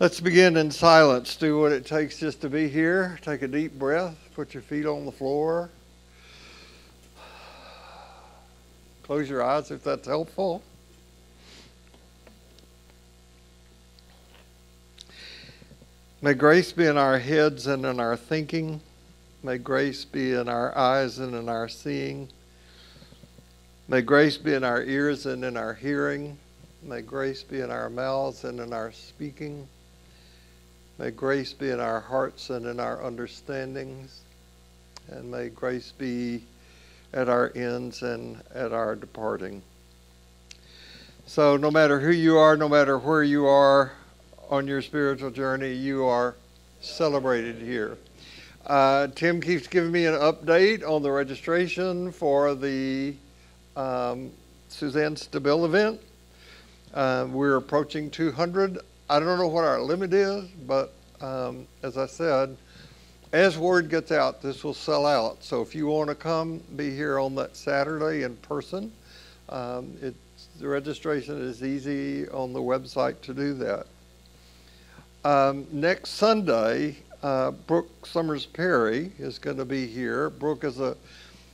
Let's begin in silence. Do what it takes just to be here. Take a deep breath. Put your feet on the floor. Close your eyes if that's helpful. May grace be in our heads and in our thinking. May grace be in our eyes and in our seeing. May grace be in our ears and in our hearing. May grace be in our mouths and in our speaking. May grace be in our hearts and in our understandings. And may grace be at our ends and at our departing. So, no matter who you are, no matter where you are on your spiritual journey, you are celebrated here. Uh, Tim keeps giving me an update on the registration for the um, Suzanne Stabile event. Uh, we're approaching 200 I don't know what our limit is, but um, as I said, as word gets out, this will sell out. So if you want to come, be here on that Saturday in person. Um, the registration is easy on the website to do that. Um, next Sunday, uh, Brooke Summers Perry is going to be here. Brooke is a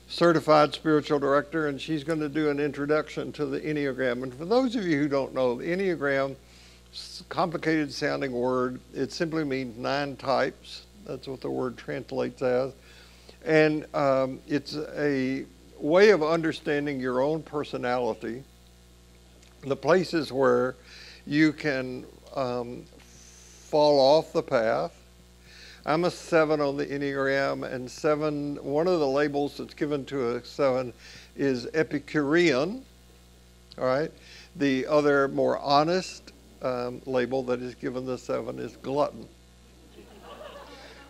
certified spiritual director, and she's going to do an introduction to the Enneagram. And for those of you who don't know, the Enneagram complicated sounding word. It simply means nine types. That's what the word translates as. And um, it's a way of understanding your own personality, the places where you can um, fall off the path. I'm a seven on the Enneagram, and seven, one of the labels that's given to a seven is Epicurean, all right? The other, more honest, um, label that is given the seven is glutton.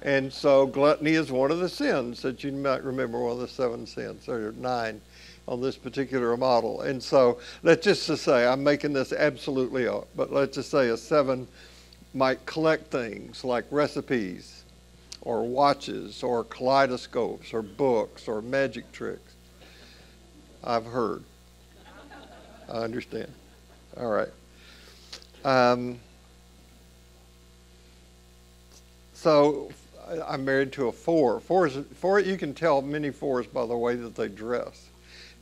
And so gluttony is one of the sins that you might remember, one of the seven sins, or nine on this particular model. And so let's just to say, I'm making this absolutely up, but let's just say a seven might collect things like recipes or watches or kaleidoscopes or books or magic tricks. I've heard. I understand. All right. Um, so I'm married to a four. Fours, four, you can tell many fours by the way that they dress.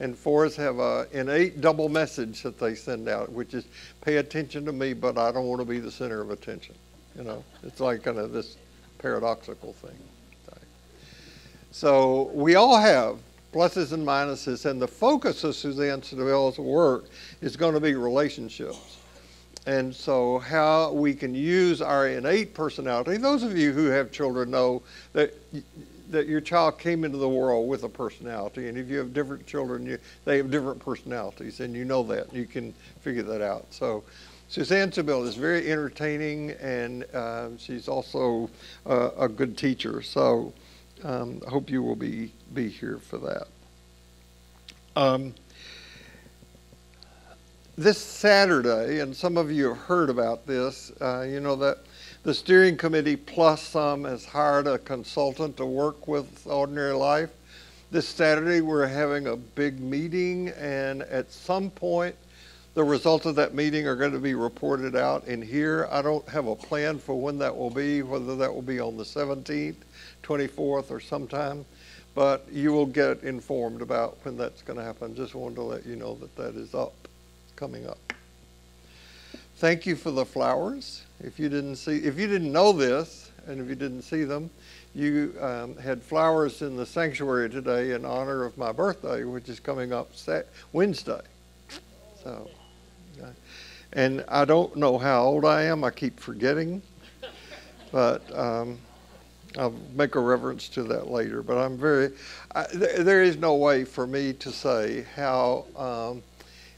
And fours have an innate double message that they send out, which is pay attention to me, but I don't want to be the center of attention. You know, it's like kind of this paradoxical thing. So we all have pluses and minuses, and the focus of Suzanne Stabile's work is going to be relationships. And so, how we can use our innate personality. Those of you who have children know that that your child came into the world with a personality, and if you have different children, you, they have different personalities, and you know that. You can figure that out. So, Suzanne Stabile is very entertaining, and uh, she's also uh, a good teacher. So, um, I hope you will be be here for that. Um, this Saturday, and some of you have heard about this, uh, you know that the steering committee plus some has hired a consultant to work with Ordinary Life. This Saturday, we're having a big meeting, and at some point, the results of that meeting are going to be reported out in here. I don't have a plan for when that will be, whether that will be on the 17th, 24th, or sometime, but you will get informed about when that's going to happen. Just wanted to let you know that that is up coming up. Thank you for the flowers. If you didn't see, if you didn't know this, and if you didn't see them, you um, had flowers in the sanctuary today in honor of my birthday, which is coming up Wednesday. So, and I don't know how old I am. I keep forgetting, but um, I'll make a reference to that later. But I'm very. I, th- there is no way for me to say how. Um,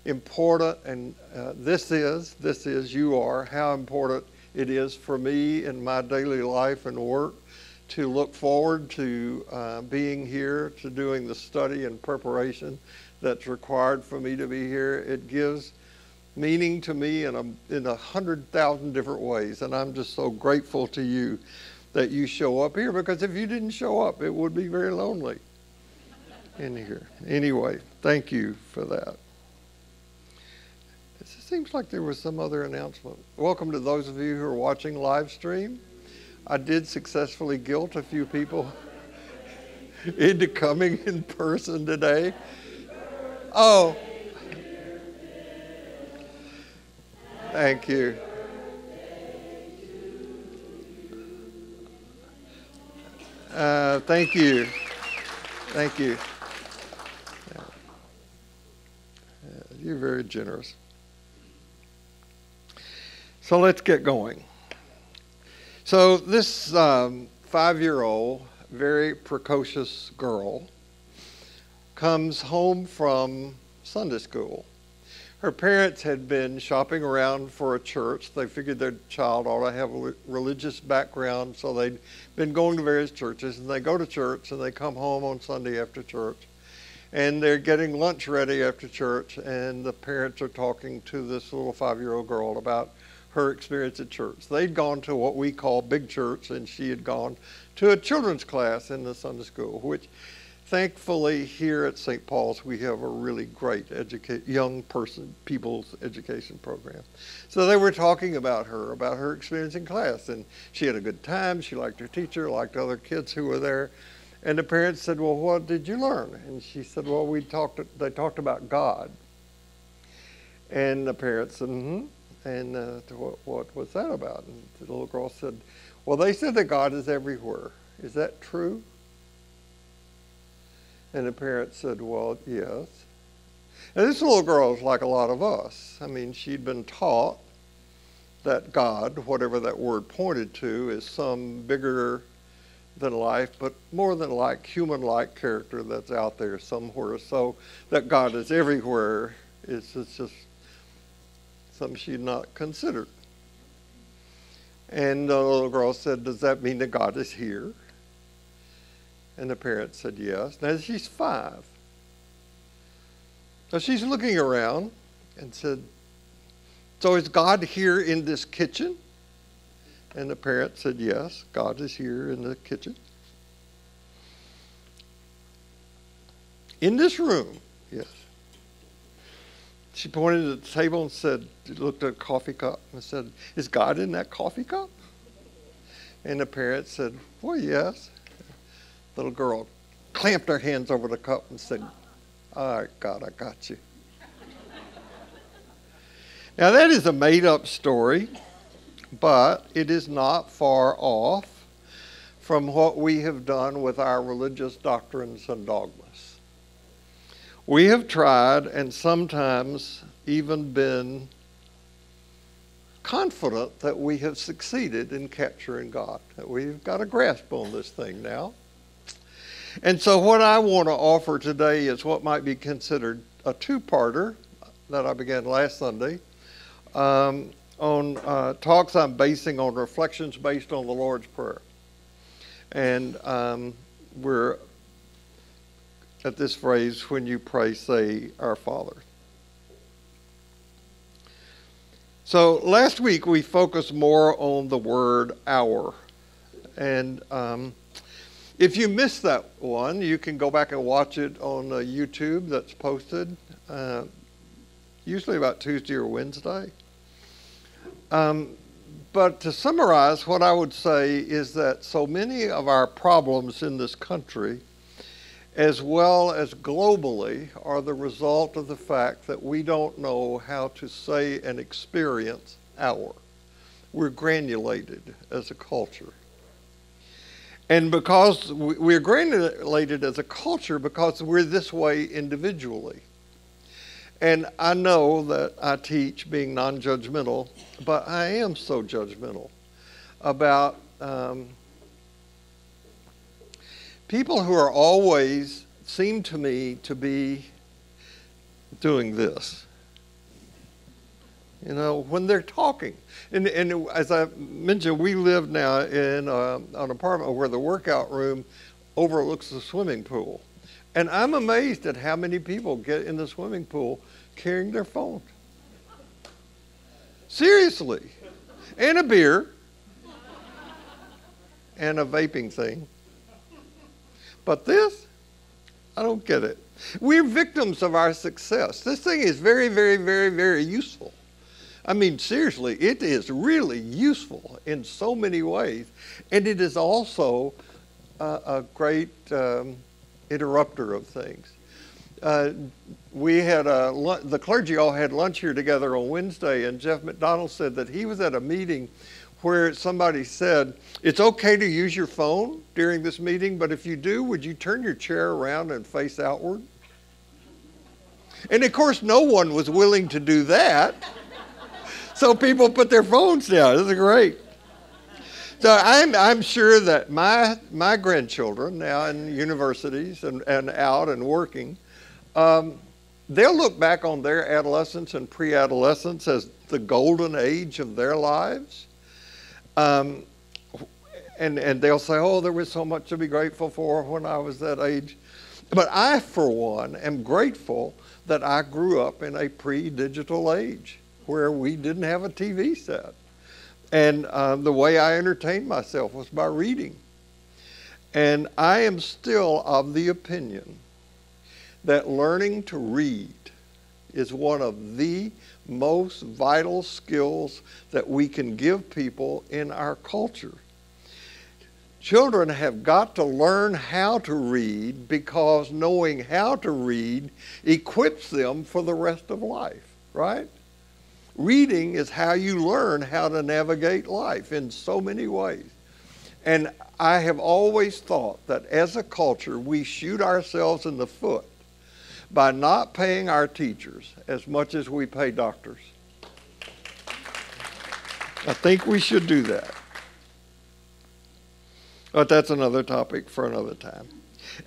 important, and uh, this is, this is, you are, how important it is for me in my daily life and work to look forward to uh, being here, to doing the study and preparation that's required for me to be here. It gives meaning to me in a, in a hundred thousand different ways, and I'm just so grateful to you that you show up here because if you didn't show up, it would be very lonely in here. Anyway, thank you for that. It seems like there was some other announcement. Welcome to those of you who are watching live stream. I did successfully guilt a few people into coming in person today. Oh, thank you. Uh, thank you. Thank you. Yeah. You're very generous. So let's get going. So, this um, five year old, very precocious girl comes home from Sunday school. Her parents had been shopping around for a church. They figured their child ought to have a religious background, so they'd been going to various churches. And they go to church and they come home on Sunday after church. And they're getting lunch ready after church, and the parents are talking to this little five year old girl about her experience at church. They'd gone to what we call big church, and she had gone to a children's class in the Sunday school, which thankfully here at St. Paul's we have a really great young person people's education program. So they were talking about her, about her experience in class, and she had a good time. She liked her teacher, liked other kids who were there. And the parents said, "Well, what did you learn?" And she said, "Well, we talked. They talked about God." And the parents said, "Hmm." And uh, what, what was that about? And the little girl said, Well, they said that God is everywhere. Is that true? And the parent said, Well, yes. And this little girl is like a lot of us. I mean, she'd been taught that God, whatever that word pointed to, is some bigger than life, but more than like human like character that's out there somewhere. So that God is everywhere is just something she'd not considered. And the little girl said, Does that mean that God is here? And the parent said, Yes. Now she's five. So she's looking around and said, So is God here in this kitchen? And the parent said, Yes, God is here in the kitchen. In this room, yes. She pointed at the table and said, looked at a coffee cup and said, Is God in that coffee cup? And the parents said, Well, yes. Little girl clamped her hands over the cup and said, All right, God, I got you. now, that is a made up story, but it is not far off from what we have done with our religious doctrines and dogmas. We have tried and sometimes even been confident that we have succeeded in capturing God, that we've got a grasp on this thing now. And so, what I want to offer today is what might be considered a two parter that I began last Sunday um, on uh, talks I'm basing on reflections based on the Lord's Prayer. And um, we're at this phrase when you pray, say, Our Father. So last week we focused more on the word our. And um, if you missed that one, you can go back and watch it on uh, YouTube that's posted, uh, usually about Tuesday or Wednesday. Um, but to summarize, what I would say is that so many of our problems in this country as well as globally, are the result of the fact that we don't know how to say and experience our. We're granulated as a culture. And because we're granulated as a culture because we're this way individually. And I know that I teach being non judgmental, but I am so judgmental about um, people who are always seem to me to be doing this. You know, when they're talking. And, and as I mentioned, we live now in a, an apartment where the workout room overlooks the swimming pool. And I'm amazed at how many people get in the swimming pool carrying their phone. Seriously. And a beer. And a vaping thing. But this, I don't get it. We're victims of our success. This thing is very, very, very, very useful. I mean, seriously, it is really useful in so many ways. And it is also a, a great um, interrupter of things. Uh, we had a, the clergy all had lunch here together on Wednesday, and Jeff McDonald said that he was at a meeting where somebody said, It's okay to use your phone during this meeting, but if you do, would you turn your chair around and face outward? And of course, no one was willing to do that. so people put their phones down. This is great. So I'm, I'm sure that my, my grandchildren now in universities and, and out and working, um, they'll look back on their adolescence and pre adolescence as the golden age of their lives. Um, and, and they'll say, oh, there was so much to be grateful for when I was that age. But I, for one, am grateful that I grew up in a pre digital age where we didn't have a TV set. And uh, the way I entertained myself was by reading. And I am still of the opinion that learning to read is one of the most vital skills that we can give people in our culture. Children have got to learn how to read because knowing how to read equips them for the rest of life, right? Reading is how you learn how to navigate life in so many ways. And I have always thought that as a culture, we shoot ourselves in the foot by not paying our teachers as much as we pay doctors. I think we should do that. But that's another topic for another time.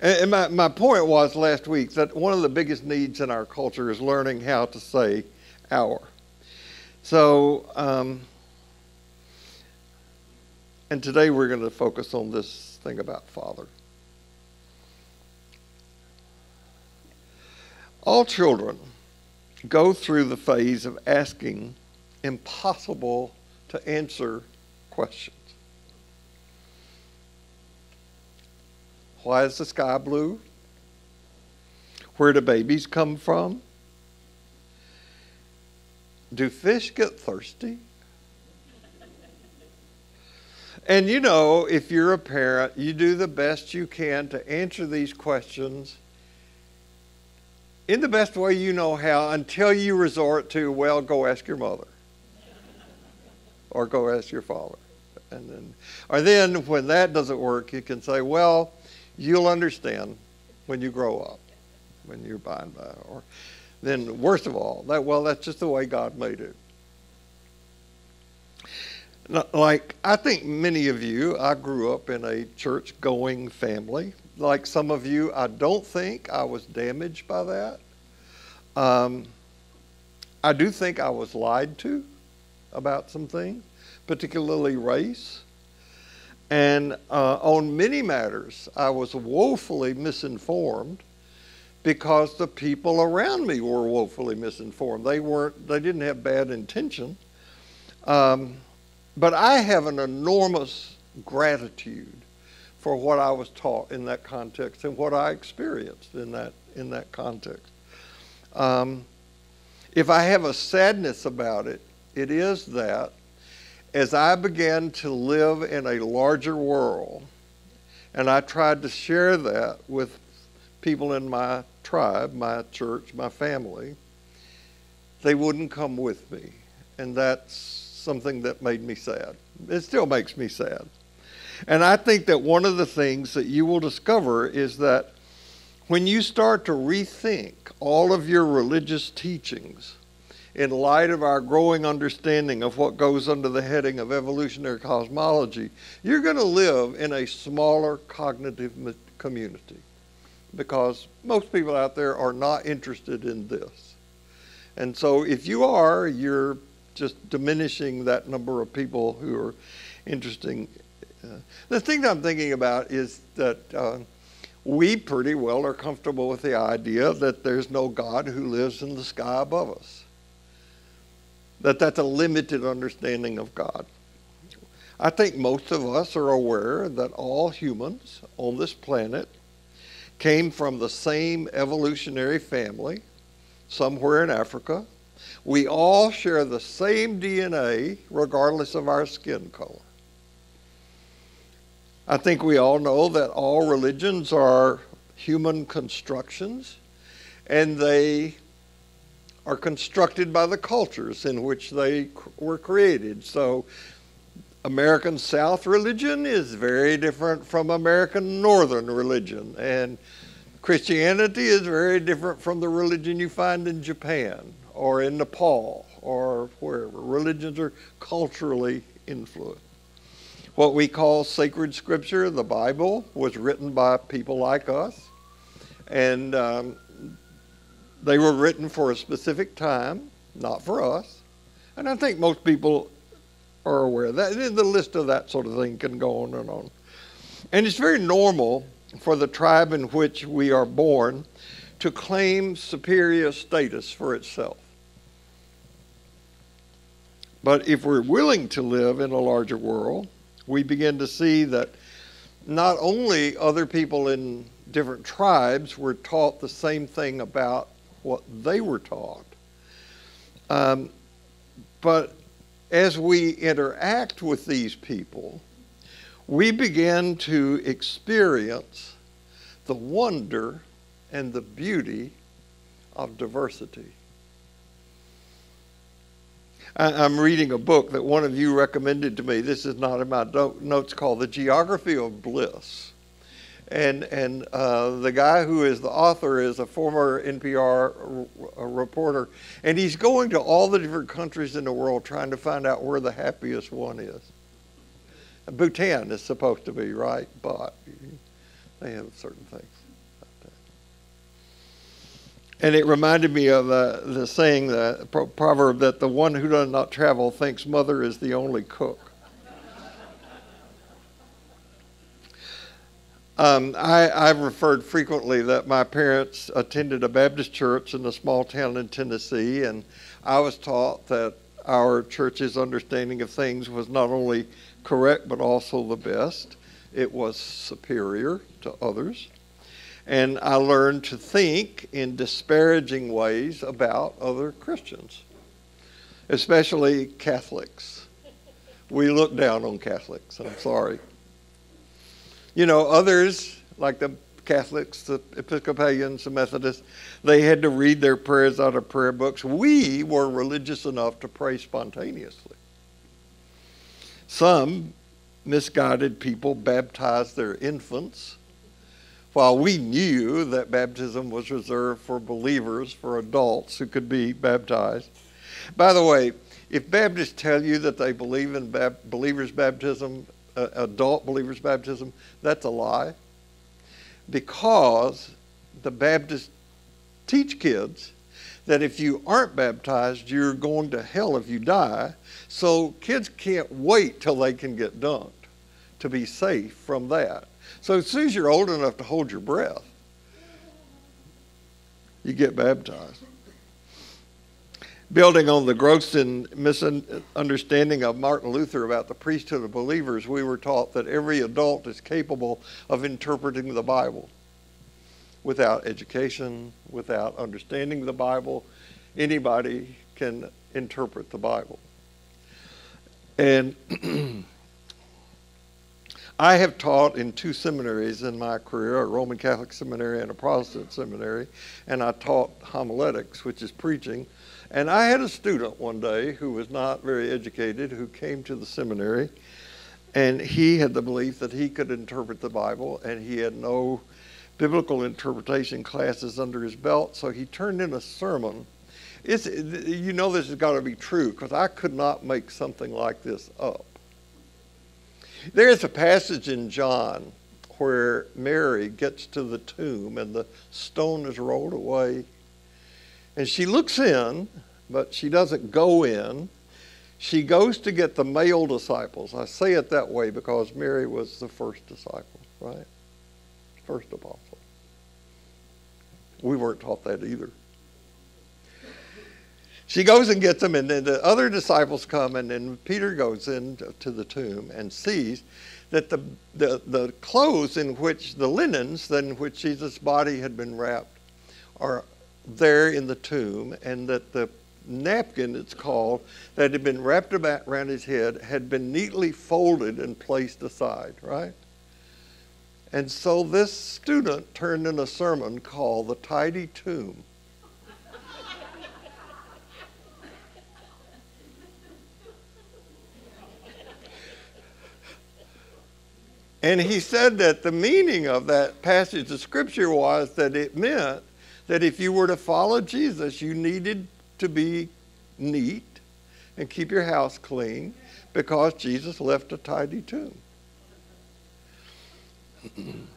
And my, my point was last week that one of the biggest needs in our culture is learning how to say our. So, um, and today we're going to focus on this thing about Father. All children go through the phase of asking impossible to answer questions. Why is the sky blue? Where do babies come from? Do fish get thirsty? And you know, if you're a parent, you do the best you can to answer these questions in the best way you know how until you resort to, well, go ask your mother or go ask your father. And then, or then when that doesn't work, you can say, well, you'll understand when you grow up, when you're by and by. Or then, worst of all, that well, that's just the way God made it. Like I think many of you, I grew up in a church-going family. Like some of you, I don't think I was damaged by that. Um, I do think I was lied to about some things, particularly race. And uh, on many matters, I was woefully misinformed because the people around me were woefully misinformed. They weren't, they didn't have bad intention. Um, but I have an enormous gratitude for what I was taught in that context and what I experienced in that, in that context. Um, if I have a sadness about it, it is that as I began to live in a larger world, and I tried to share that with people in my tribe, my church, my family, they wouldn't come with me. And that's something that made me sad. It still makes me sad. And I think that one of the things that you will discover is that when you start to rethink all of your religious teachings, in light of our growing understanding of what goes under the heading of evolutionary cosmology, you're going to live in a smaller cognitive community because most people out there are not interested in this. And so if you are, you're just diminishing that number of people who are interesting. The thing that I'm thinking about is that uh, we pretty well are comfortable with the idea that there's no God who lives in the sky above us that that's a limited understanding of God. I think most of us are aware that all humans on this planet came from the same evolutionary family somewhere in Africa. We all share the same DNA regardless of our skin color. I think we all know that all religions are human constructions and they are constructed by the cultures in which they were created. So, American South religion is very different from American Northern religion, and Christianity is very different from the religion you find in Japan or in Nepal or wherever. Religions are culturally influenced. What we call sacred scripture, the Bible, was written by people like us, and um, they were written for a specific time, not for us. And I think most people are aware of that. The list of that sort of thing can go on and on. And it's very normal for the tribe in which we are born to claim superior status for itself. But if we're willing to live in a larger world, we begin to see that not only other people in different tribes were taught the same thing about what they were taught, um, but as we interact with these people, we begin to experience the wonder and the beauty of diversity. I'm reading a book that one of you recommended to me. This is not in my notes called The Geography of Bliss. And, and uh, the guy who is the author is a former NPR reporter, and he's going to all the different countries in the world trying to find out where the happiest one is. Bhutan is supposed to be, right? But they have certain things. And it reminded me of uh, the saying, the proverb, that the one who does not travel thinks mother is the only cook. Um, I, I've referred frequently that my parents attended a Baptist church in a small town in Tennessee, and I was taught that our church's understanding of things was not only correct but also the best. It was superior to others. And I learned to think in disparaging ways about other Christians, especially Catholics. We look down on Catholics, I'm sorry. You know, others, like the Catholics, the Episcopalians, the Methodists, they had to read their prayers out of prayer books. We were religious enough to pray spontaneously. Some misguided people baptized their infants while we knew that baptism was reserved for believers, for adults who could be baptized. By the way, if Baptists tell you that they believe in believers' baptism, uh, adult believers' baptism, that's a lie. Because the Baptists teach kids that if you aren't baptized, you're going to hell if you die. So kids can't wait till they can get dunked to be safe from that. So as soon as you're old enough to hold your breath, you get baptized. Building on the gross misunderstanding of Martin Luther about the priesthood of believers, we were taught that every adult is capable of interpreting the Bible. Without education, without understanding the Bible, anybody can interpret the Bible. And I have taught in two seminaries in my career, a Roman Catholic seminary and a Protestant seminary, and I taught homiletics, which is preaching. And I had a student one day who was not very educated who came to the seminary, and he had the belief that he could interpret the Bible, and he had no biblical interpretation classes under his belt, so he turned in a sermon. It's, you know this has got to be true because I could not make something like this up. There's a passage in John where Mary gets to the tomb and the stone is rolled away. And she looks in, but she doesn't go in. She goes to get the male disciples. I say it that way because Mary was the first disciple, right? First apostle. We weren't taught that either. She goes and gets them, and then the other disciples come, and then Peter goes into the tomb and sees that the, the, the clothes in which, the linens in which Jesus' body had been wrapped, are there in the tomb, and that the napkin, it's called, that had been wrapped about around his head had been neatly folded and placed aside, right? And so this student turned in a sermon called The Tidy Tomb. And he said that the meaning of that passage of scripture was that it meant that if you were to follow Jesus, you needed to be neat and keep your house clean because Jesus left a tidy tomb.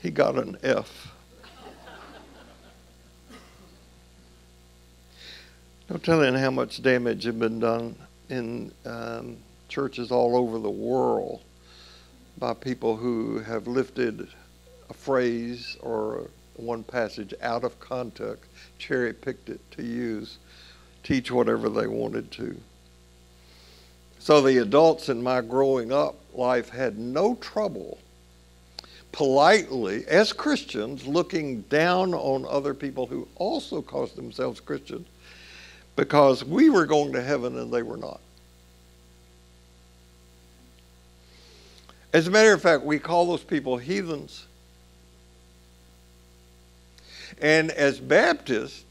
he got an F. No telling how much damage had been done in um, churches all over the world by people who have lifted a phrase or one passage out of context, cherry picked it to use, teach whatever they wanted to. So the adults in my growing up life had no trouble politely, as Christians, looking down on other people who also called themselves Christians because we were going to heaven and they were not. As a matter of fact, we call those people heathens. And as Baptists,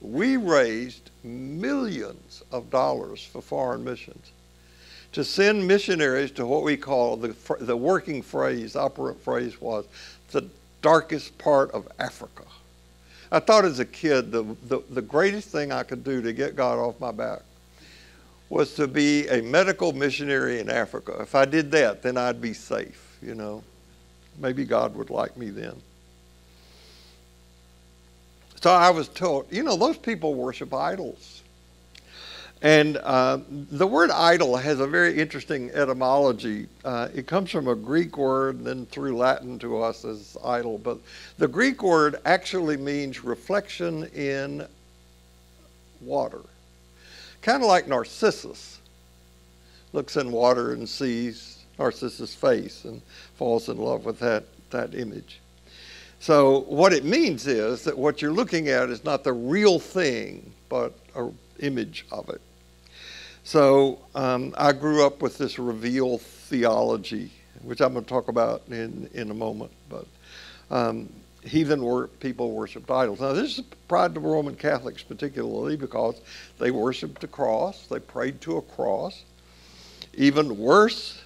we raised millions of dollars for foreign missions to send missionaries to what we call the, the working phrase, operant phrase was the darkest part of Africa. I thought as a kid the, the, the greatest thing I could do to get God off my back was to be a medical missionary in Africa. If I did that, then I'd be safe, you know. Maybe God would like me then. So I was told, you know, those people worship idols. And uh, the word idol has a very interesting etymology. Uh, it comes from a Greek word, and then through Latin to us as idol. But the Greek word actually means reflection in water. Kind of like Narcissus looks in water and sees Narcissus' face and falls in love with that, that image. So, what it means is that what you're looking at is not the real thing, but an image of it. So, um, I grew up with this reveal theology, which I'm going to talk about in, in a moment. But um, heathen wor- people worshipped idols. Now, this is pride to Roman Catholics particularly because they worshipped a cross, they prayed to a cross. Even worse,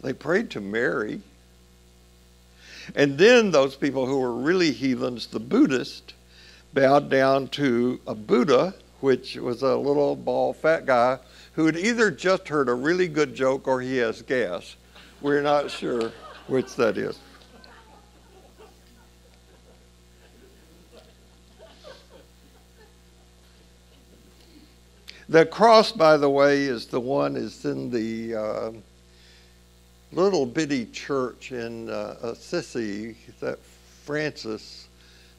they prayed to Mary. And then those people who were really heathens, the Buddhists, bowed down to a Buddha, which was a little bald fat guy who had either just heard a really good joke or he has gas. We're not sure which that is. The cross, by the way, is the one is in the uh, little bitty church in uh, Assisi that Francis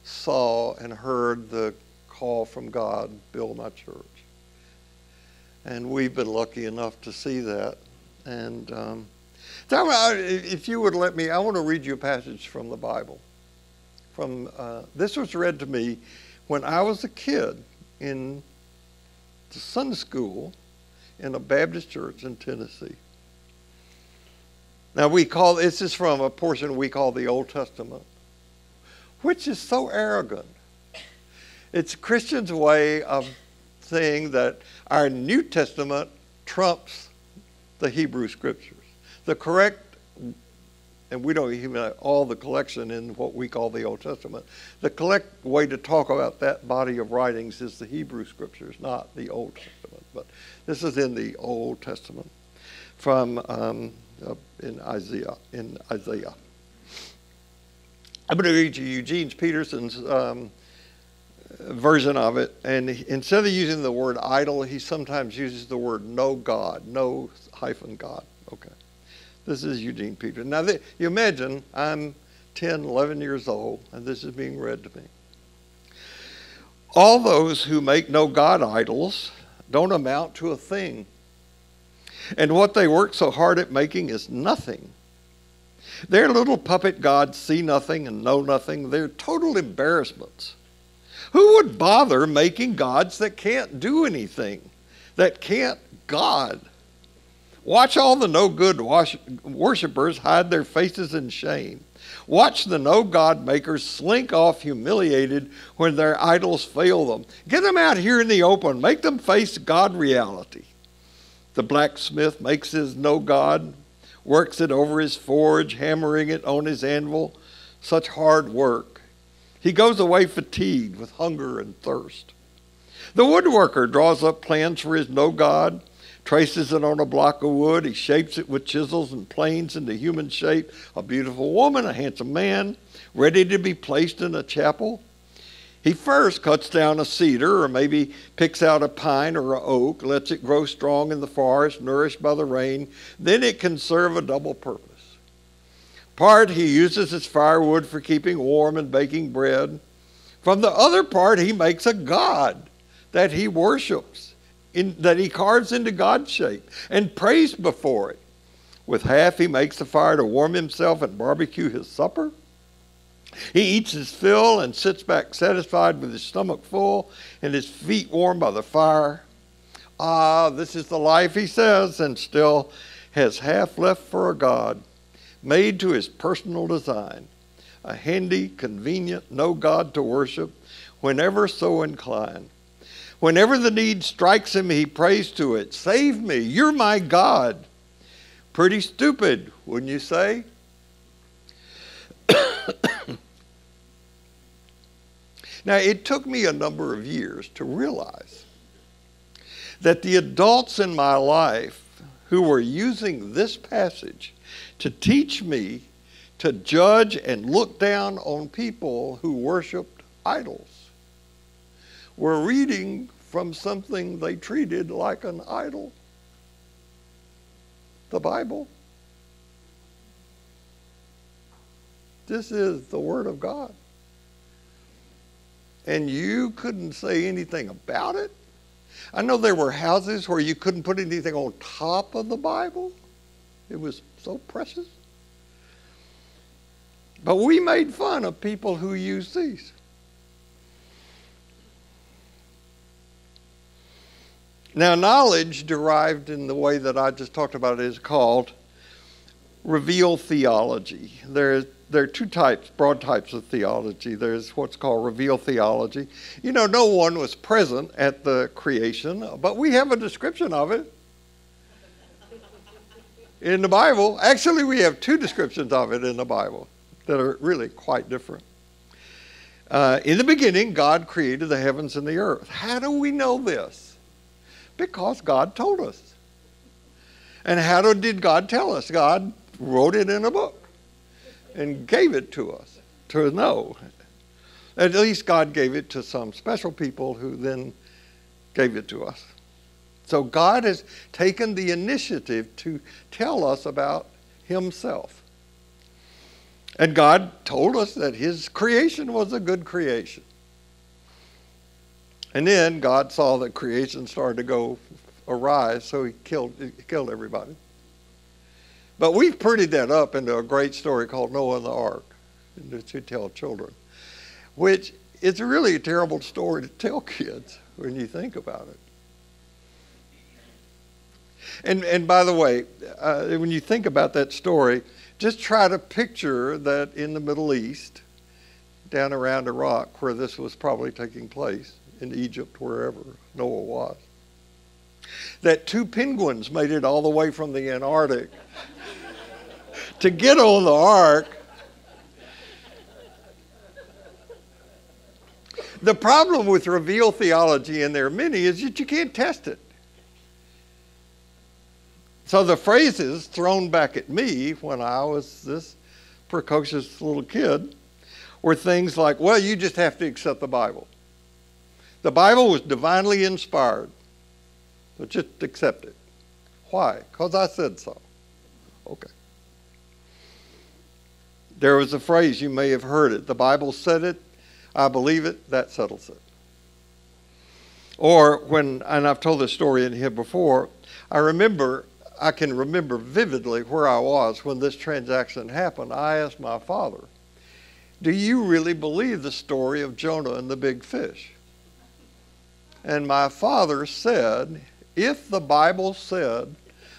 saw and heard the call from God, build my church. And we've been lucky enough to see that. And um, if you would let me, I want to read you a passage from the Bible. From uh, this was read to me when I was a kid in to Sunday school in a Baptist church in Tennessee. Now we call this is from a portion we call the Old Testament, which is so arrogant. It's Christians' way of saying that our New Testament trumps the Hebrew Scriptures. The correct and we don't even all the collection in what we call the Old Testament. The correct way to talk about that body of writings is the Hebrew Scriptures, not the Old Testament. But this is in the Old Testament from um, uh, in Isaiah. In Isaiah, I'm going to read you Eugene Peterson's um, version of it, and instead of using the word idol, he sometimes uses the word no God, no hyphen God. Okay. This is Eugene Peterson. Now, you imagine I'm 10, 11 years old, and this is being read to me. All those who make no God idols don't amount to a thing. And what they work so hard at making is nothing. Their little puppet gods see nothing and know nothing. They're total embarrassments. Who would bother making gods that can't do anything, that can't God? Watch all the no good worshippers hide their faces in shame. Watch the no God makers slink off humiliated when their idols fail them. Get them out here in the open. Make them face God reality. The blacksmith makes his no God, works it over his forge, hammering it on his anvil. Such hard work. He goes away fatigued with hunger and thirst. The woodworker draws up plans for his no God traces it on a block of wood. He shapes it with chisels and planes into human shape. A beautiful woman, a handsome man, ready to be placed in a chapel. He first cuts down a cedar or maybe picks out a pine or an oak, lets it grow strong in the forest, nourished by the rain. Then it can serve a double purpose. Part he uses as firewood for keeping warm and baking bread. From the other part, he makes a god that he worships in, that he carves into God's shape and prays before it. With half, he makes a fire to warm himself and barbecue his supper. He eats his fill and sits back satisfied with his stomach full and his feet warm by the fire. Ah, this is the life, he says, and still has half left for a God, made to his personal design, a handy, convenient, no God to worship, whenever so inclined. Whenever the need strikes him, he prays to it Save me, you're my God. Pretty stupid, wouldn't you say? now, it took me a number of years to realize that the adults in my life who were using this passage to teach me to judge and look down on people who worshiped idols were reading from something they treated like an idol the Bible. This is the Word of God. And you couldn't say anything about it. I know there were houses where you couldn't put anything on top of the Bible, it was so precious. But we made fun of people who used these. Now, knowledge derived in the way that I just talked about is called revealed theology. There, there are two types, broad types of theology. There's what's called revealed theology. You know, no one was present at the creation, but we have a description of it in the Bible. Actually, we have two descriptions of it in the Bible that are really quite different. Uh, in the beginning, God created the heavens and the earth. How do we know this? Because God told us. And how did God tell us? God wrote it in a book and gave it to us to know. At least God gave it to some special people who then gave it to us. So God has taken the initiative to tell us about Himself. And God told us that His creation was a good creation. And then God saw that creation started to go awry, so he killed, he killed everybody. But we've prettied that up into a great story called Noah and the Ark, to tell children, which is really a terrible story to tell kids when you think about it. And, and by the way, uh, when you think about that story, just try to picture that in the Middle East, down around Iraq, where this was probably taking place, in Egypt, wherever Noah was. That two penguins made it all the way from the Antarctic to get on the ark. The problem with revealed theology, and there are many, is that you can't test it. So the phrases thrown back at me when I was this precocious little kid were things like, well, you just have to accept the Bible. The Bible was divinely inspired. So just accept it. Why? Because I said so. Okay. There was a phrase, you may have heard it. The Bible said it, I believe it, that settles it. Or when, and I've told this story in here before, I remember, I can remember vividly where I was when this transaction happened. I asked my father, Do you really believe the story of Jonah and the big fish? And my father said, If the Bible said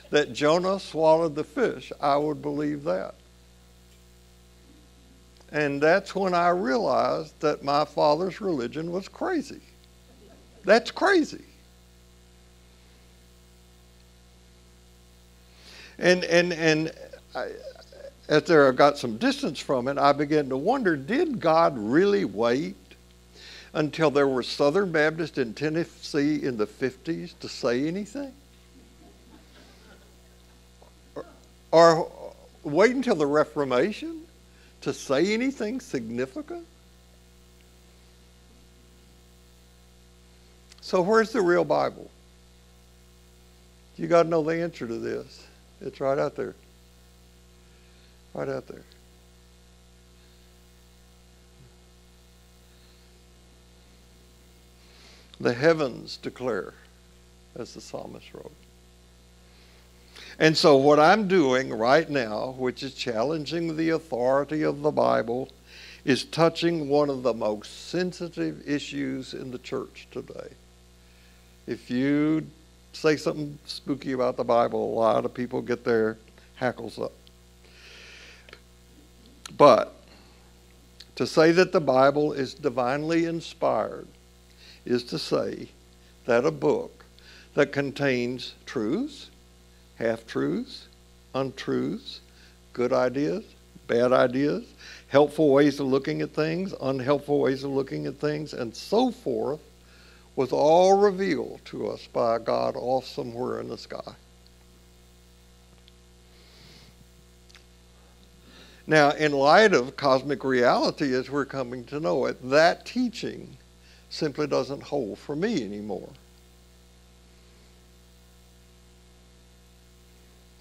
that Jonah swallowed the fish, I would believe that. And that's when I realized that my father's religion was crazy. That's crazy. And, and, and I, as there I got some distance from it, I began to wonder did God really wait until there were Southern Baptists in Tennessee in the 50s to say anything? Or, or wait until the Reformation to say anything significant? So, where's the real Bible? You got to know the answer to this. It's right out there. Right out there. The heavens declare, as the psalmist wrote. And so, what I'm doing right now, which is challenging the authority of the Bible, is touching one of the most sensitive issues in the church today. If you say something spooky about the Bible, a lot of people get their hackles up. But to say that the Bible is divinely inspired is to say that a book that contains truths, half truths, untruths, good ideas, bad ideas, helpful ways of looking at things, unhelpful ways of looking at things, and so forth, was all revealed to us by God off somewhere in the sky. Now, in light of cosmic reality as we're coming to know it, that teaching simply doesn't hold for me anymore.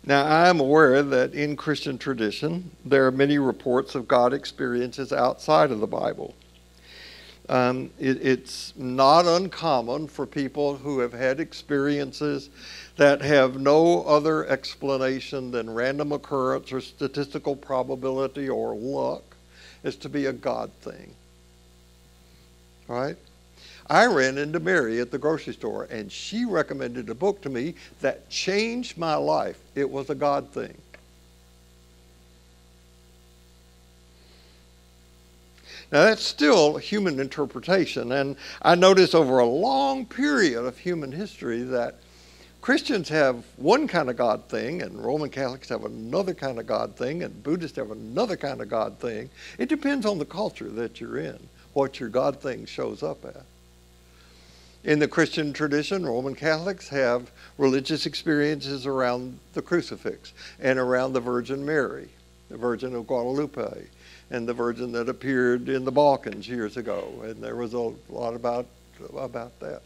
Now, I am aware that in Christian tradition, there are many reports of God experiences outside of the Bible. Um, it, it's not uncommon for people who have had experiences that have no other explanation than random occurrence or statistical probability or luck as to be a God thing. Right? I ran into Mary at the grocery store and she recommended a book to me that changed my life. It was a God thing. Now, that's still human interpretation. And I notice over a long period of human history that Christians have one kind of God thing, and Roman Catholics have another kind of God thing, and Buddhists have another kind of God thing. It depends on the culture that you're in, what your God thing shows up at. In the Christian tradition, Roman Catholics have religious experiences around the crucifix and around the Virgin Mary, the Virgin of Guadalupe, and the Virgin that appeared in the Balkans years ago, and there was a lot about about that.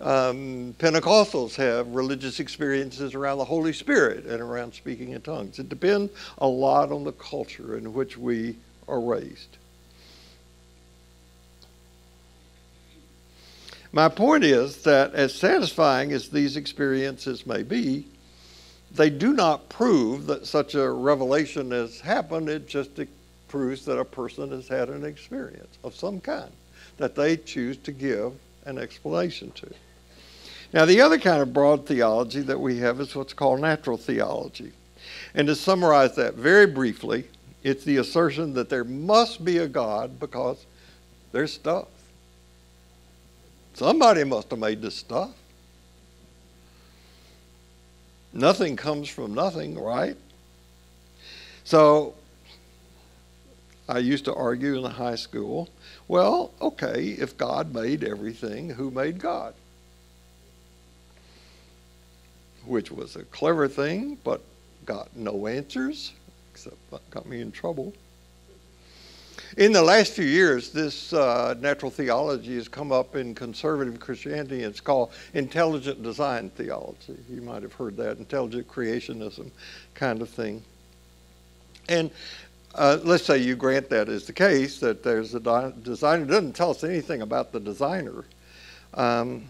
Um, Pentecostals have religious experiences around the Holy Spirit and around speaking in tongues. It depends a lot on the culture in which we are raised. My point is that as satisfying as these experiences may be, they do not prove that such a revelation has happened. It just proves that a person has had an experience of some kind that they choose to give an explanation to. Now, the other kind of broad theology that we have is what's called natural theology. And to summarize that very briefly, it's the assertion that there must be a God because there's stuff. Somebody must have made this stuff. Nothing comes from nothing, right? So I used to argue in high school well, okay, if God made everything, who made God? Which was a clever thing, but got no answers, except got me in trouble. In the last few years, this uh, natural theology has come up in conservative Christianity. It's called intelligent design theology. You might have heard that, intelligent creationism kind of thing. And uh, let's say you grant that is the case, that there's a designer. It doesn't tell us anything about the designer. Um,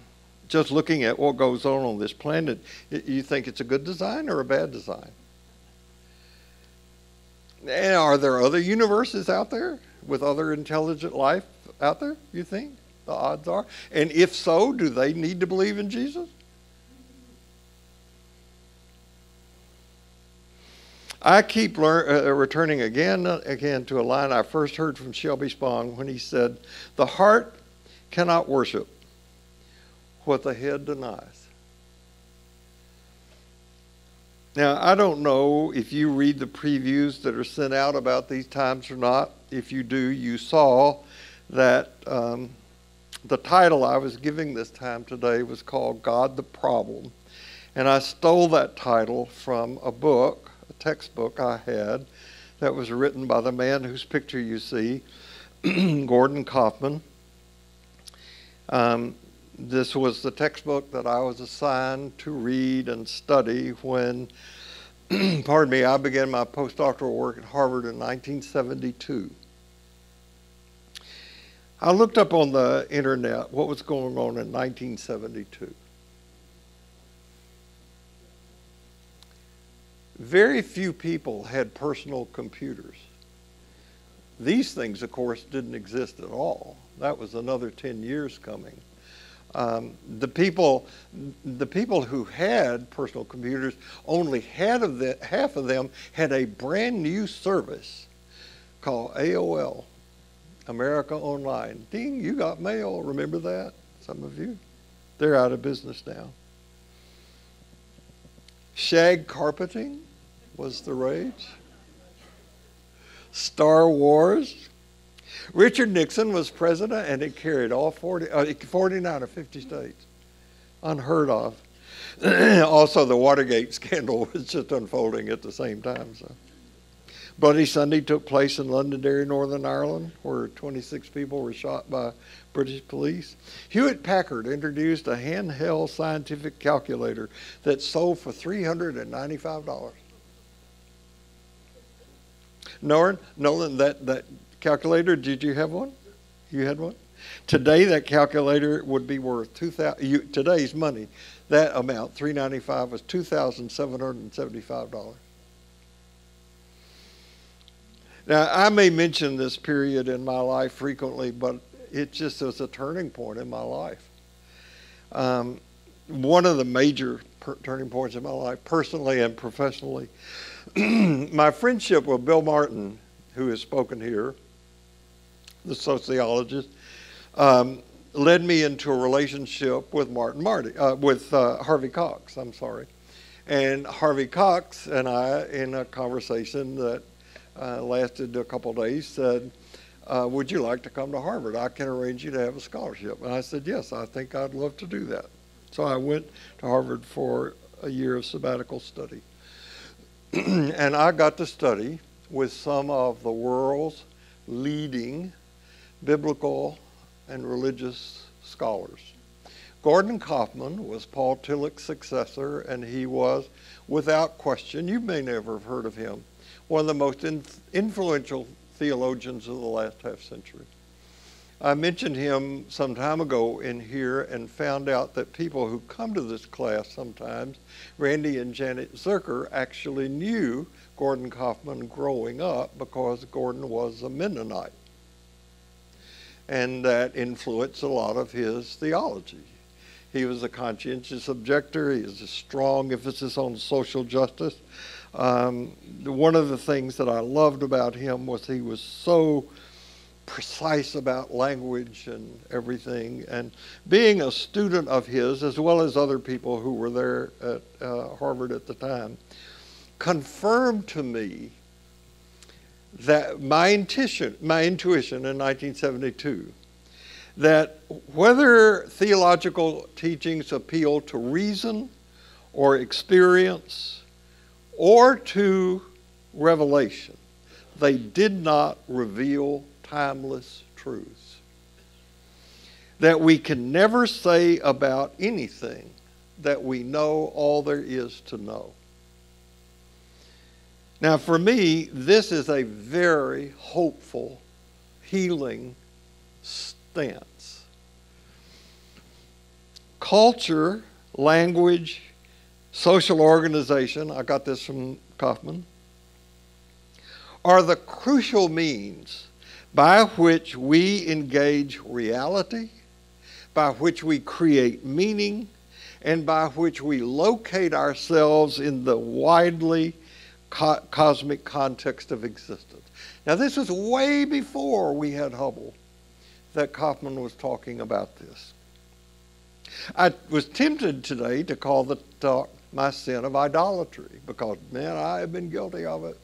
just looking at what goes on on this planet, you think it's a good design or a bad design? And are there other universes out there with other intelligent life out there, you think? The odds are. And if so, do they need to believe in Jesus? I keep lear- uh, returning again and again to a line I first heard from Shelby Spong when he said, The heart cannot worship what the head denies. Now, I don't know if you read the previews that are sent out about these times or not. If you do, you saw that um, the title I was giving this time today was called God the Problem. And I stole that title from a book, a textbook I had, that was written by the man whose picture you see, Gordon Kaufman. Um, this was the textbook that I was assigned to read and study when, pardon me, I began my postdoctoral work at Harvard in 1972. I looked up on the internet what was going on in 1972. Very few people had personal computers. These things, of course, didn't exist at all. That was another 10 years coming. Um, the people, the people who had personal computers, only of, the, half of them had a brand new service called AOL, America Online. Ding, you got mail. Remember that? Some of you. They're out of business now. Shag carpeting was the rage. Star Wars Richard Nixon was president and it carried all 40, uh, 49 of 50 states. Unheard of. also, the Watergate scandal was just unfolding at the same time. So. Bloody Sunday took place in Londonderry, Northern Ireland, where 26 people were shot by British police. Hewlett Packard introduced a handheld scientific calculator that sold for $395. Nolan, Nolan that, that calculator. Did you have one? You had one? Today, that calculator would be worth two thousand. Today's money, that amount, three ninety five, was two thousand seven hundred and seventy five dollars. Now, I may mention this period in my life frequently, but it just was a turning point in my life. Um, one of the major turning points in my life, personally and professionally, my friendship with Bill Martin, who has spoken here, the sociologist, um, led me into a relationship with Martin Marty, uh, with uh, Harvey Cox. I'm sorry, and Harvey Cox and I, in a conversation that uh, lasted a couple days, said, uh, "Would you like to come to Harvard? I can arrange you to have a scholarship." And I said, "Yes, I think I'd love to do that." So I went to Harvard for a year of sabbatical study, and I got to study with some of the world's leading biblical and religious scholars. Gordon Kaufman was Paul Tillich's successor, and he was, without question, you may never have heard of him, one of the most influential theologians of the last half century. I mentioned him some time ago in here and found out that people who come to this class sometimes, Randy and Janet Zerker, actually knew Gordon Kaufman growing up because Gordon was a Mennonite and that influenced a lot of his theology. He was a conscientious objector. He has a strong emphasis on social justice. Um, one of the things that I loved about him was he was so precise about language and everything. And being a student of his, as well as other people who were there at uh, Harvard at the time, confirmed to me that my intuition, my intuition in 1972, that whether theological teachings appeal to reason or experience or to revelation, they did not reveal timeless truths. That we can never say about anything that we know all there is to know. Now, for me, this is a very hopeful, healing stance. Culture, language, social organization, I got this from Kaufman, are the crucial means by which we engage reality, by which we create meaning, and by which we locate ourselves in the widely co- cosmic context of existence. Now, this was way before we had Hubble that Kaufman was talking about this. I was tempted today to call the talk my sin of idolatry because, man, I have been guilty of it.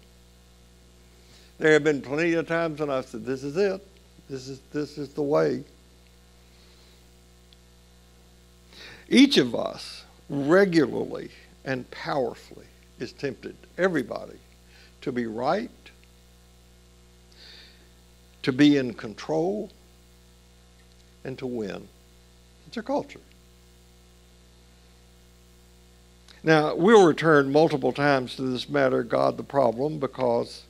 There have been plenty of times when I've said, This is it. This is, this is the way. Each of us regularly and powerfully is tempted, everybody, to be right, to be in control, and to win. It's a culture. Now, we'll return multiple times to this matter, God the problem, because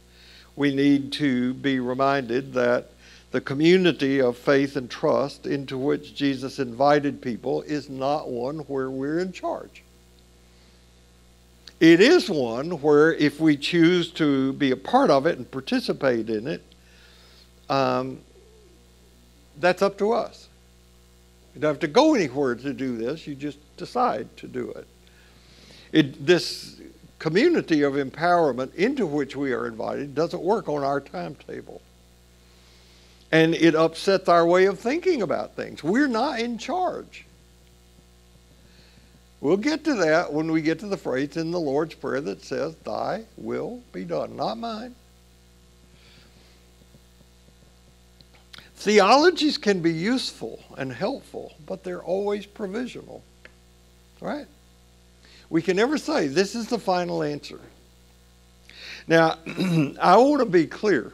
we need to be reminded that the community of faith and trust into which Jesus invited people is not one where we're in charge. It is one where, if we choose to be a part of it and participate in it, um, that's up to us. You don't have to go anywhere to do this, you just decide to do it. it this community of empowerment into which we are invited doesn't work on our timetable. And it upsets our way of thinking about things. We're not in charge. We'll get to that when we get to the phrase in the Lord's Prayer that says, Thy will be done, not mine. Theologies can be useful and helpful, but they're always provisional. Right? We can never say this is the final answer. Now, I want to be clear.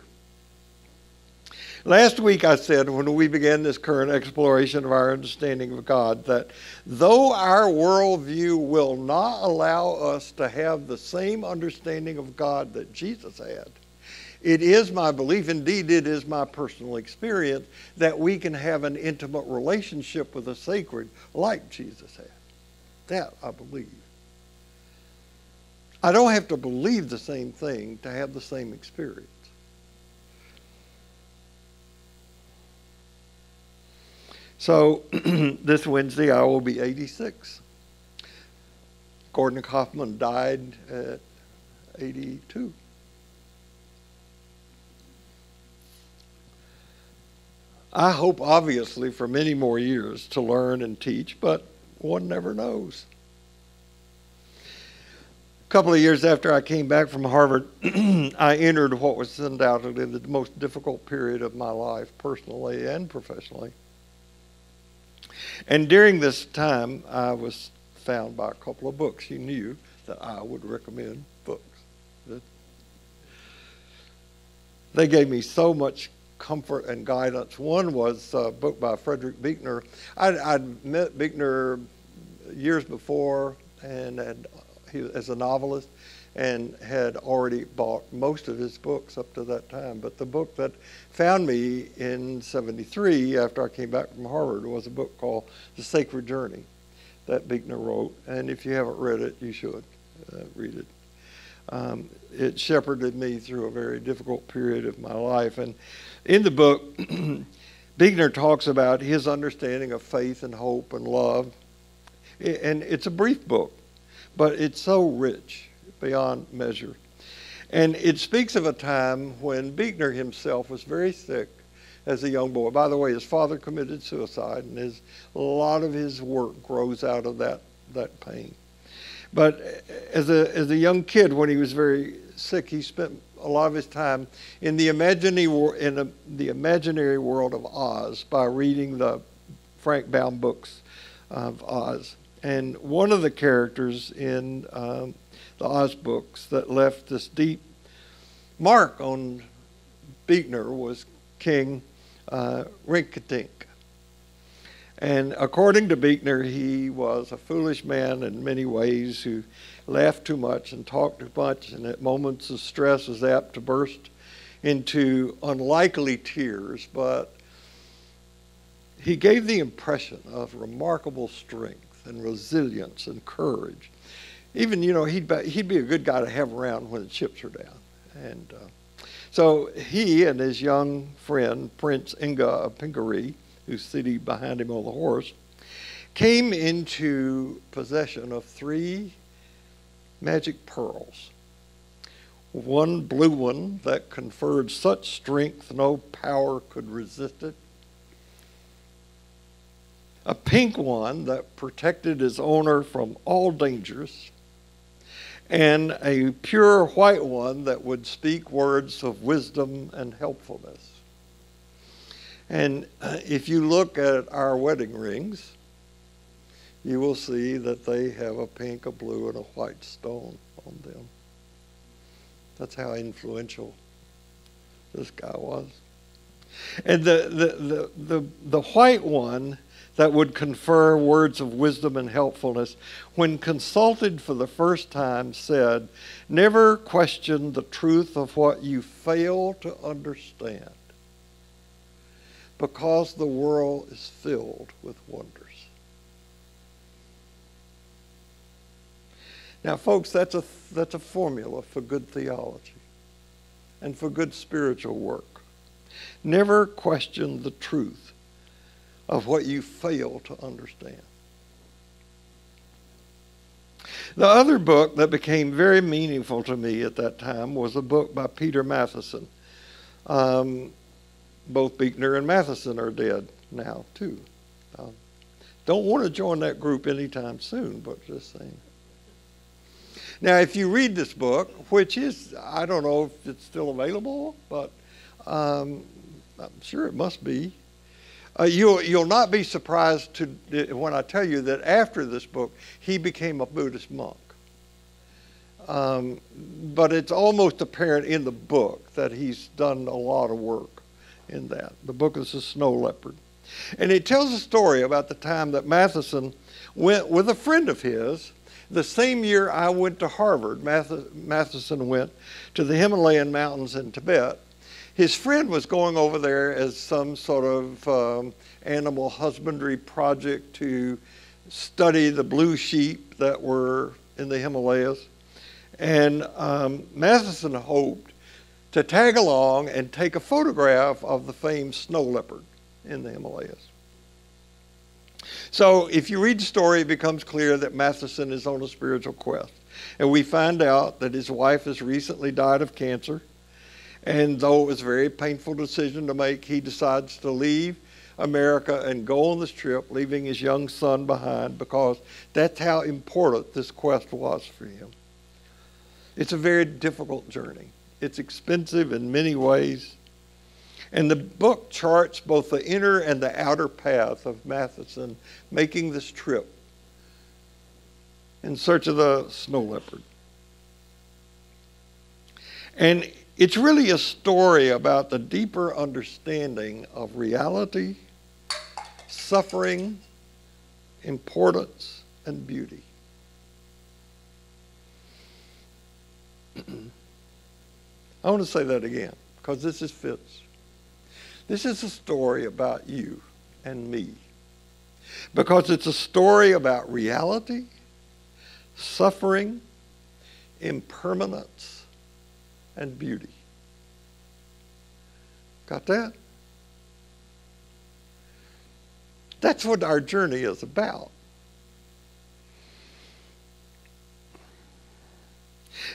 Last week I said when we began this current exploration of our understanding of God that though our worldview will not allow us to have the same understanding of God that Jesus had, it is my belief, indeed, it is my personal experience, that we can have an intimate relationship with the sacred like Jesus had. That I believe. I don't have to believe the same thing to have the same experience. So this Wednesday I will be 86. Gordon Kaufman died at 82. I hope, obviously, for many more years to learn and teach, but one never knows. A couple of years after I came back from Harvard, I entered what was undoubtedly the most difficult period of my life, personally and professionally. And during this time, I was found by a couple of books. He knew that I would recommend books. They gave me so much comfort and guidance. One was a book by Frederick Buechner. I'd, I'd met Buechner years before and had he, as a novelist and had already bought most of his books up to that time. But the book that found me in 73 after I came back from Harvard was a book called The Sacred Journey that Buechner wrote. And if you haven't read it, you should uh, read it. Um, it shepherded me through a very difficult period of my life. And in the book, Buechner talks about his understanding of faith and hope and love. And it's a brief book but it's so rich beyond measure. And it speaks of a time when Buechner himself was very sick as a young boy. By the way, his father committed suicide, and his, a lot of his work grows out of that, that pain. But as a, as a young kid, when he was very sick, he spent a lot of his time in the imaginary, in a, the imaginary world of Oz by reading the Frank Baum books of Oz. And one of the characters in um, the Oz that left this deep mark on Buechner was King uh, Rinkitink. And according to Buechner, he was a foolish man in many ways who laughed too much and talked too much, and at moments of stress was apt to burst into unlikely tears. But he gave the impression of remarkable strength and resilience and courage. Even, you know, he'd be, he'd be a good guy to have around when the chips are down. And uh, so he and his young friend, Prince Inga of Pingaree, who's sitting behind him on the horse, came into possession of three magic pearls. One blue one that conferred such strength no power could resist it. A pink one that protected its owner from all dangers. And a pure white one that would speak words of wisdom and helpfulness. And uh, if you look at our wedding rings, you will see that they have a pink, a blue, and a white stone on them. That's how influential this guy was. And the, the, the, the, the white one that would confer words of wisdom and helpfulness, when consulted for the first time, said, Never question the truth of what you fail to understand because the world is filled with wonders. Now, folks, that's a, that's a formula for good theology and for good spiritual work. Never question the truth of what you fail to understand. The other book that became very meaningful to me at that time was a book by Peter Matthiessen. Um, both Buechner and Matthiessen are dead now, too. Um, don't want to join that group anytime soon, but just saying. Now, if you read this book, which is, I don't know if it's still available, but um, I'm sure it must be. Uh, you'll, you'll not be surprised to, when I tell you that after this book, he became a Buddhist monk. Um, but it's almost apparent in the book that he's done a lot of work in that. The book is The Snow Leopard. And it tells a story about the time that Matthiessen went with a friend of his. The same year I went to Harvard, Matthiessen went to the Himalayan mountains in Tibet. His friend was going over there as some sort of um, animal husbandry project to study the blue sheep that were in the Himalayas. And um, Matthiessen hoped to tag along and take a photograph of the famed snow leopard in the Himalayas. So, if you read the story, it becomes clear that Matthiessen is on a spiritual quest. And we find out that his wife has recently died of cancer. And though it was a very painful decision to make, he decides to leave America and go on this trip, leaving his young son behind because that's how important this quest was for him. It's a very difficult journey. It's expensive in many ways. And the book charts both the inner and the outer path of Matthiessen making this trip in search of the snow leopard. And it's really a story about the deeper understanding of reality, suffering, importance, and beauty. I want to say that again because this is fits. This is a story about you and me because it's a story about reality, suffering, impermanence, and beauty. Got that? That's what our journey is about.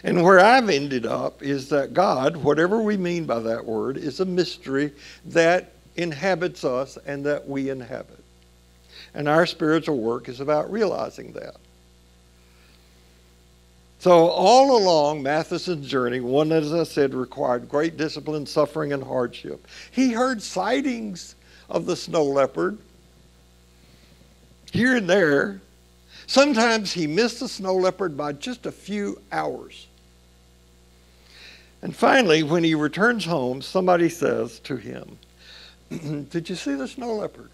And where I've ended up is that God, whatever we mean by that word, is a mystery that inhabits us and that we inhabit. And our spiritual work is about realizing that. So, all along Matthiessen's journey, one, as I said, required great discipline, suffering, and hardship. He heard sightings of the snow leopard here and there. Sometimes he missed the snow leopard by just a few hours. And finally, when he returns home, somebody says to him, Did you see the snow leopard?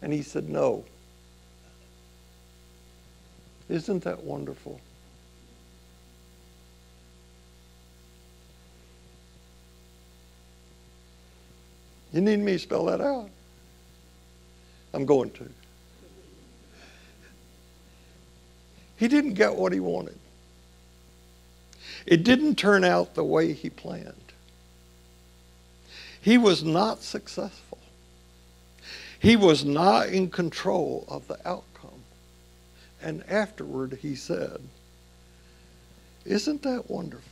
And he said, No. Isn't that wonderful? You need me to spell that out? I'm going to. He didn't get what he wanted. It didn't turn out the way he planned. He was not successful. He was not in control of the outcome. And afterward, he said, Isn't that wonderful?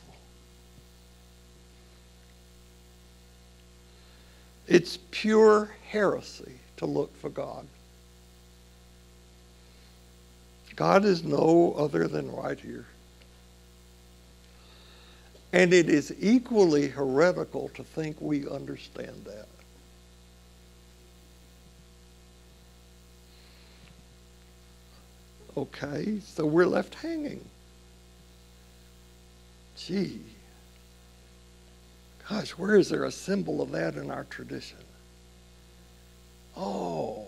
It's pure heresy to look for God. God is no other than right here. And it is equally heretical to think we understand that. Okay, so we're left hanging. Gee. Gosh, where is there a symbol of that in our tradition? Oh,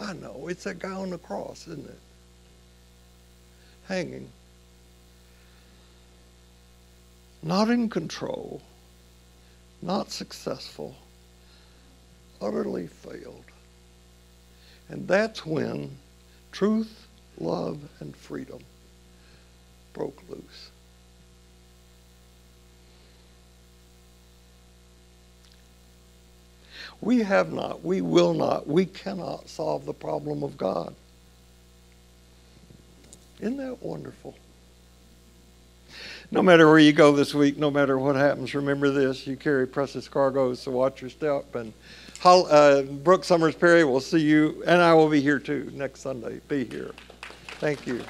I know. It's that guy on the cross, isn't it? Hanging. Not in control, not successful, utterly failed. And that's when truth, love, and freedom broke loose. We have not, we will not, we cannot solve the problem of God. Isn't that wonderful? No matter where you go this week, no matter what happens, remember this you carry precious cargoes, so watch your step. And uh, Brooke Summers Perry will see you, and I will be here too next Sunday. Be here. Thank you.